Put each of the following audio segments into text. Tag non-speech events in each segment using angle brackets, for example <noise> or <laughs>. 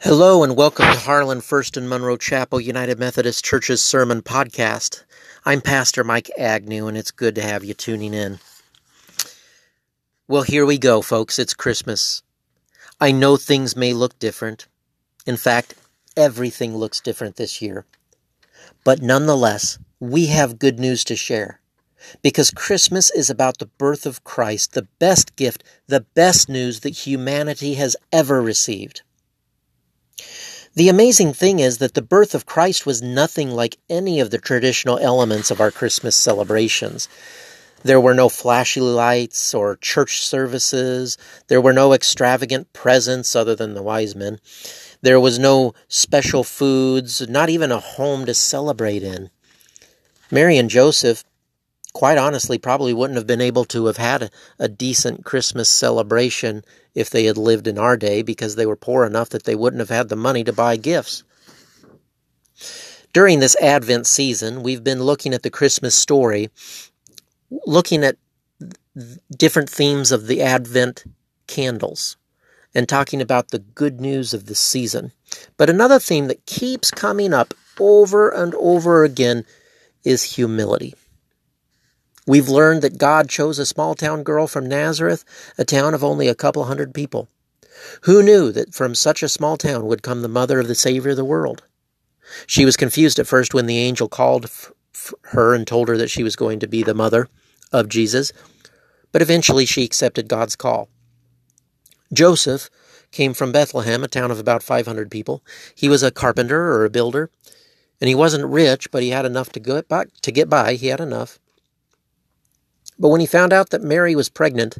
Hello and welcome to Harlan First and Monroe Chapel United Methodist Church's Sermon Podcast. I'm Pastor Mike Agnew and it's good to have you tuning in. Well, here we go, folks. It's Christmas. I know things may look different. In fact, everything looks different this year. But nonetheless, we have good news to share. Because Christmas is about the birth of Christ, the best gift, the best news that humanity has ever received. The amazing thing is that the birth of Christ was nothing like any of the traditional elements of our Christmas celebrations. There were no flashy lights or church services. There were no extravagant presents other than the wise men. There was no special foods, not even a home to celebrate in. Mary and Joseph, quite honestly, probably wouldn't have been able to have had a, a decent Christmas celebration if they had lived in our day because they were poor enough that they wouldn't have had the money to buy gifts. During this Advent season, we've been looking at the Christmas story, looking at different themes of the Advent candles, and talking about the good news of the season. But another theme that keeps coming up over and over again is humility. We've learned that God chose a small town girl from Nazareth, a town of only a couple hundred people. Who knew that from such a small town would come the mother of the Savior of the world? She was confused at first when the angel called her and told her that she was going to be the mother of Jesus, but eventually she accepted God's call. Joseph came from Bethlehem, a town of about 500 people. He was a carpenter or a builder, and he wasn't rich, but he had enough to get by. To get by. He had enough. But when he found out that Mary was pregnant,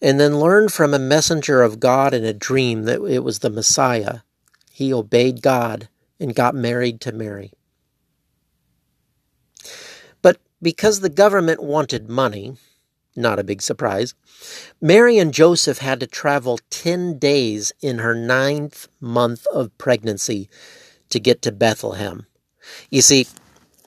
and then learned from a messenger of God in a dream that it was the Messiah, he obeyed God and got married to Mary. But because the government wanted money, not a big surprise, Mary and Joseph had to travel 10 days in her ninth month of pregnancy to get to Bethlehem. You see,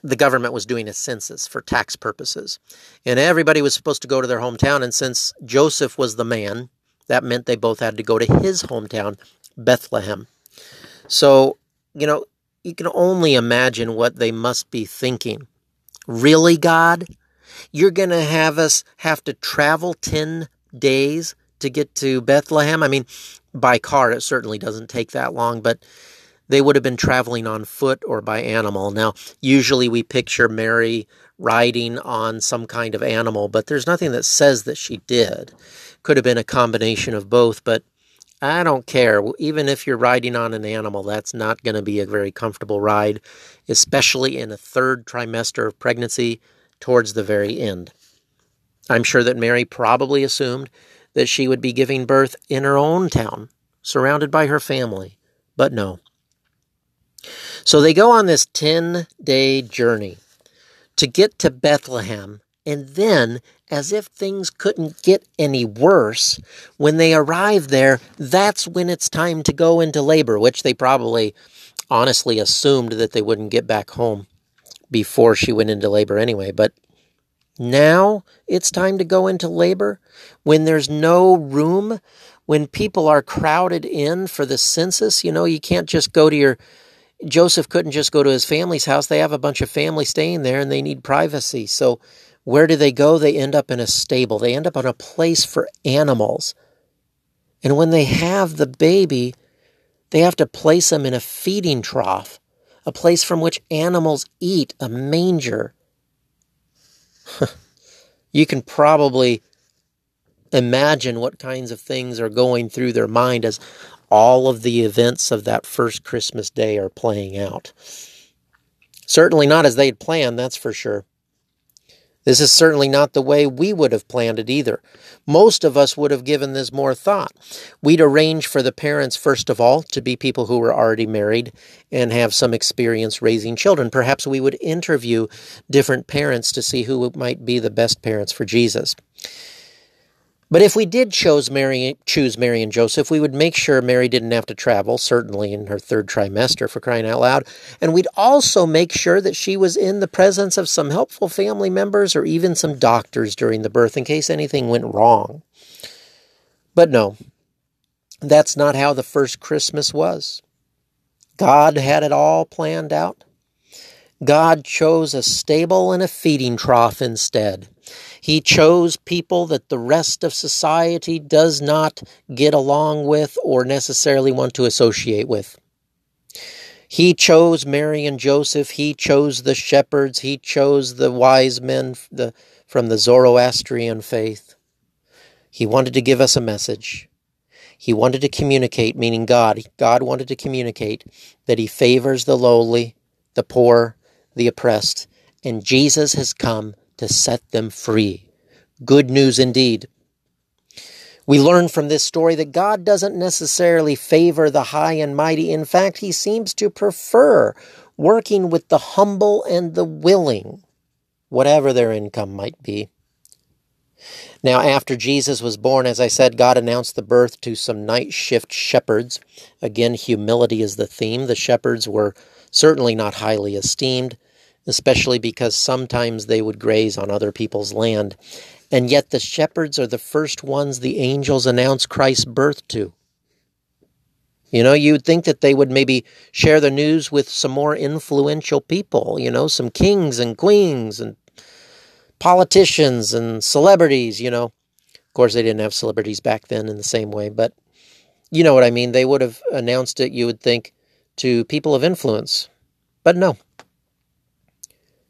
the government was doing a census for tax purposes. And everybody was supposed to go to their hometown. And since Joseph was the man, that meant they both had to go to his hometown, Bethlehem. So, you know, you can only imagine what they must be thinking. Really, God? You're going to have us have to travel 10 days to get to Bethlehem? I mean, by car, it certainly doesn't take that long, but they would have been traveling on foot or by animal. Now, usually we picture Mary riding on some kind of animal, but there's nothing that says that she did. Could have been a combination of both, but I don't care. Even if you're riding on an animal, that's not going to be a very comfortable ride, especially in a third trimester of pregnancy towards the very end. I'm sure that Mary probably assumed that she would be giving birth in her own town, surrounded by her family. But no, so they go on this 10 day journey to get to Bethlehem. And then, as if things couldn't get any worse, when they arrive there, that's when it's time to go into labor, which they probably honestly assumed that they wouldn't get back home before she went into labor anyway. But now it's time to go into labor when there's no room, when people are crowded in for the census. You know, you can't just go to your Joseph couldn't just go to his family's house. They have a bunch of family staying there and they need privacy. So, where do they go? They end up in a stable. They end up on a place for animals. And when they have the baby, they have to place them in a feeding trough, a place from which animals eat, a manger. <laughs> you can probably imagine what kinds of things are going through their mind as all of the events of that first Christmas day are playing out. Certainly not as they'd planned, that's for sure. This is certainly not the way we would have planned it either. Most of us would have given this more thought. We'd arrange for the parents, first of all, to be people who were already married and have some experience raising children. Perhaps we would interview different parents to see who might be the best parents for Jesus. But if we did chose Mary, choose Mary and Joseph, we would make sure Mary didn't have to travel, certainly in her third trimester, for crying out loud. And we'd also make sure that she was in the presence of some helpful family members or even some doctors during the birth in case anything went wrong. But no, That's not how the first Christmas was. God had it all planned out. God chose a stable and a feeding trough instead. He chose people that the rest of society does not get along with or necessarily want to associate with. He chose Mary and Joseph. He chose the shepherds. He chose the wise men from the Zoroastrian faith. He wanted to give us a message. He wanted to communicate, meaning God. God wanted to communicate that He favors the lowly, the poor, the oppressed, and Jesus has come to set them free. Good news indeed. We learn from this story that God doesn't necessarily favor the high and mighty. In fact, He seems to prefer working with the humble and the willing, whatever their income might be. Now, after Jesus was born, as I said, God announced the birth to some night shift shepherds. Again, humility is the theme. The shepherds were certainly not highly esteemed, especially because sometimes they would graze on other people's land. And yet, the shepherds are the first ones the angels announce Christ's birth to. You know, you'd think that they would maybe share the news with some more influential people, you know, some kings and queens and politicians and celebrities, you know. Of course, they didn't have celebrities back then in the same way, but you know what I mean. They would have announced it, you would think, to people of influence. But no.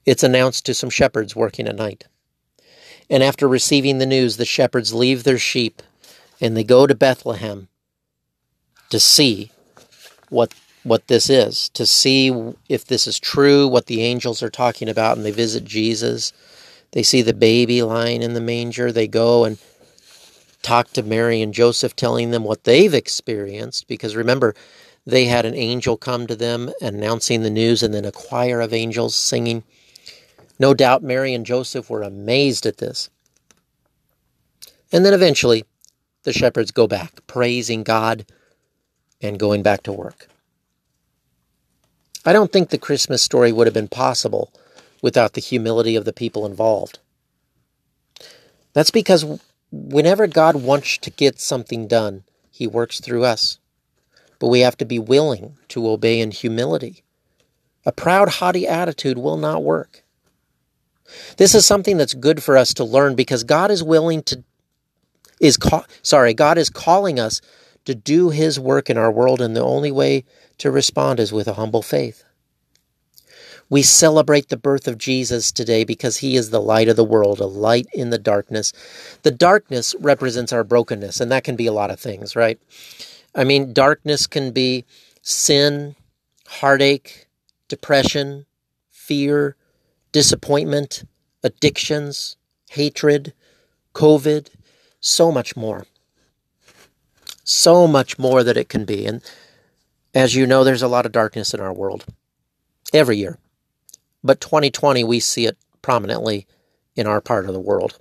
It's announced to some shepherds working at night. And after receiving the news, the shepherds leave their sheep and they go to Bethlehem to see what what this is, to see if this is true, what the angels are talking about, and they visit Jesus. They see the baby lying in the manger. They go and talk to Mary and Joseph, telling them what they've experienced. Because remember, they had an angel come to them announcing the news, and then a choir of angels singing. No doubt Mary and Joseph were amazed at this. And then eventually, the shepherds go back, praising God and going back to work. I don't think the Christmas story would have been possible without the humility of the people involved. That's because whenever God wants to get something done, He works through us. But we have to be willing to obey in humility. A proud, haughty attitude will not work. This is something that's good for us to learn because God is willing to is call, sorry, God is calling us to do his work in our world and the only way to respond is with a humble faith. We celebrate the birth of Jesus today because he is the light of the world, a light in the darkness. The darkness represents our brokenness, and that can be a lot of things, right? I mean, darkness can be sin, heartache, depression, fear, disappointment, addictions, hatred, COVID, so much more. So much more that it can be. And as you know, there's a lot of darkness in our world every year. But 2020, we see it prominently in our part of the world.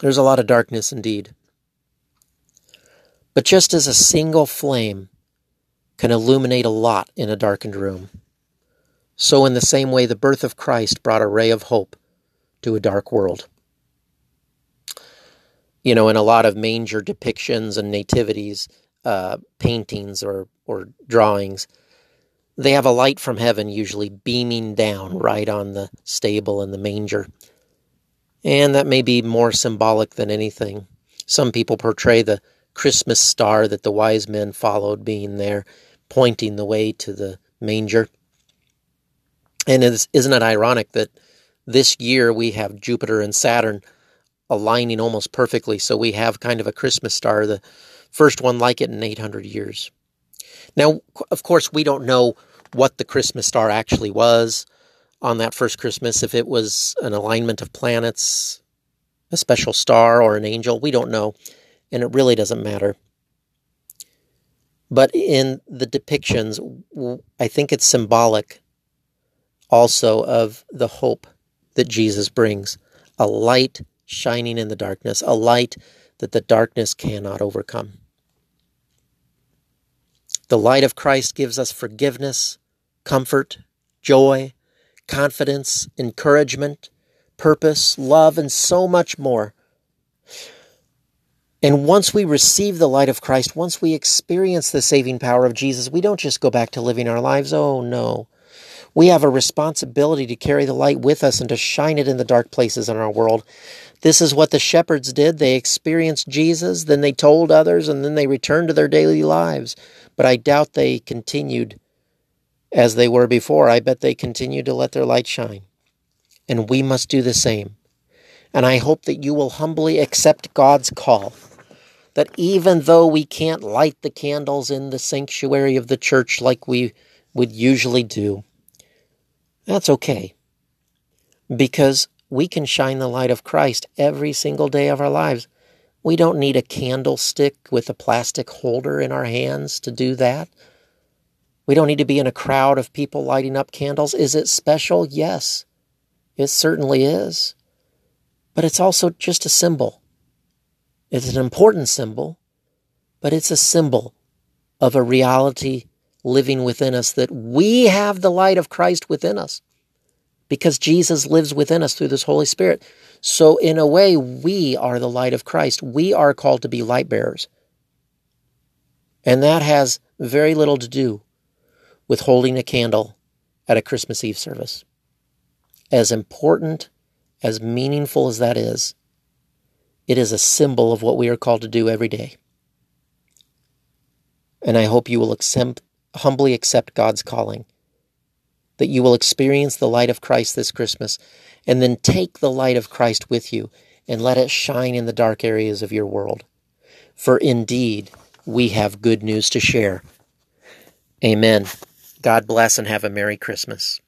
There's a lot of darkness indeed. But just as a single flame can illuminate a lot in a darkened room, so in the same way the birth of Christ brought a ray of hope to a dark world. You know, in a lot of manger depictions and nativities, uh, paintings or, or drawings, they have a light from heaven usually beaming down right on the stable and the manger. And that may be more symbolic than anything. Some people portray the Christmas star that the wise men followed being there, pointing the way to the manger. And isn't it ironic that this year we have Jupiter and Saturn aligning almost perfectly? So we have kind of a Christmas star, the first one like it in 800 years. Now, of course, we don't know what the Christmas star actually was on that first Christmas, if it was an alignment of planets, a special star, or an angel. We don't know, and it really doesn't matter. But in the depictions, I think it's symbolic also of the hope that Jesus brings a light shining in the darkness, a light that the darkness cannot overcome. The light of Christ gives us forgiveness, comfort, joy, confidence, encouragement, purpose, love, and so much more. And once we receive the light of Christ, once we experience the saving power of Jesus, we don't just go back to living our lives. Oh, no. We have a responsibility to carry the light with us and to shine it in the dark places in our world. This is what the shepherds did. They experienced Jesus, then they told others, and then they returned to their daily lives. But I doubt they continued as they were before. I bet they continued to let their light shine. And we must do the same. And I hope that you will humbly accept God's call. That even though we can't light the candles in the sanctuary of the church like we would usually do, that's okay. Because we can shine the light of Christ every single day of our lives. We don't need a candlestick with a plastic holder in our hands to do that. We don't need to be in a crowd of people lighting up candles. Is it special? Yes, it certainly is. But it's also just a symbol. It's an important symbol, but it's a symbol of a reality living within us, that we have the light of Christ within us because Jesus lives within us through this Holy Spirit. So, in a way, we are the light of Christ. We are called to be light bearers. And that has very little to do with holding a candle at a Christmas Eve service. As important, as meaningful as that is, it is a symbol of what we are called to do every day. And I hope you will accept, humbly accept God's calling, that you will experience the light of Christ this Christmas, and then take the light of Christ with you and let it shine in the dark areas of your world. For indeed, we have good news to share. Amen. God bless and have a Merry Christmas.